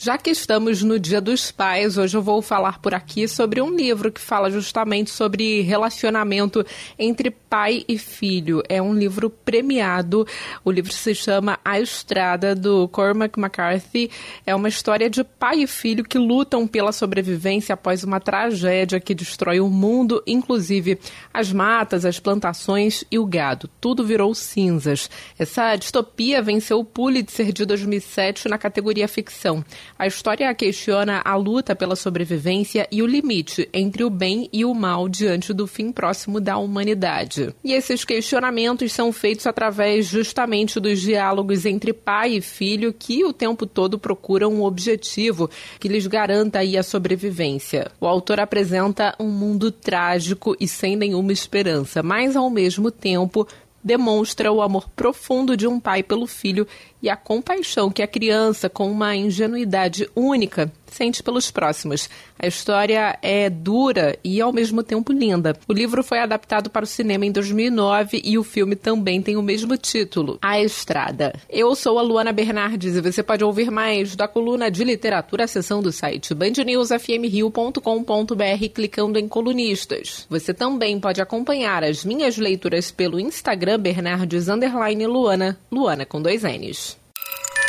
Já que estamos no Dia dos Pais, hoje eu vou falar por aqui sobre um livro que fala justamente sobre relacionamento entre pai e filho. É um livro premiado. O livro se chama A Estrada, do Cormac McCarthy. É uma história de pai e filho que lutam pela sobrevivência após uma tragédia que destrói o mundo, inclusive as matas, as plantações e o gado. Tudo virou cinzas. Essa distopia venceu o Pulitzer de 2007 na categoria ficção. A história questiona a luta pela sobrevivência e o limite entre o bem e o mal diante do fim próximo da humanidade. E esses questionamentos são feitos através justamente dos diálogos entre pai e filho que o tempo todo procuram um objetivo que lhes garanta a sobrevivência. O autor apresenta um mundo trágico e sem nenhuma esperança, mas ao mesmo tempo demonstra o amor profundo de um pai pelo filho e a compaixão que a criança, com uma ingenuidade única, sente pelos próximos. A história é dura e ao mesmo tempo linda. O livro foi adaptado para o cinema em 2009 e o filme também tem o mesmo título, A Estrada. Eu sou a Luana Bernardes e você pode ouvir mais da coluna de literatura seção do site bandnewsfmrio.com.br clicando em colunistas. Você também pode acompanhar as minhas leituras pelo Instagram Bernardes Luana, Luana com dois N's.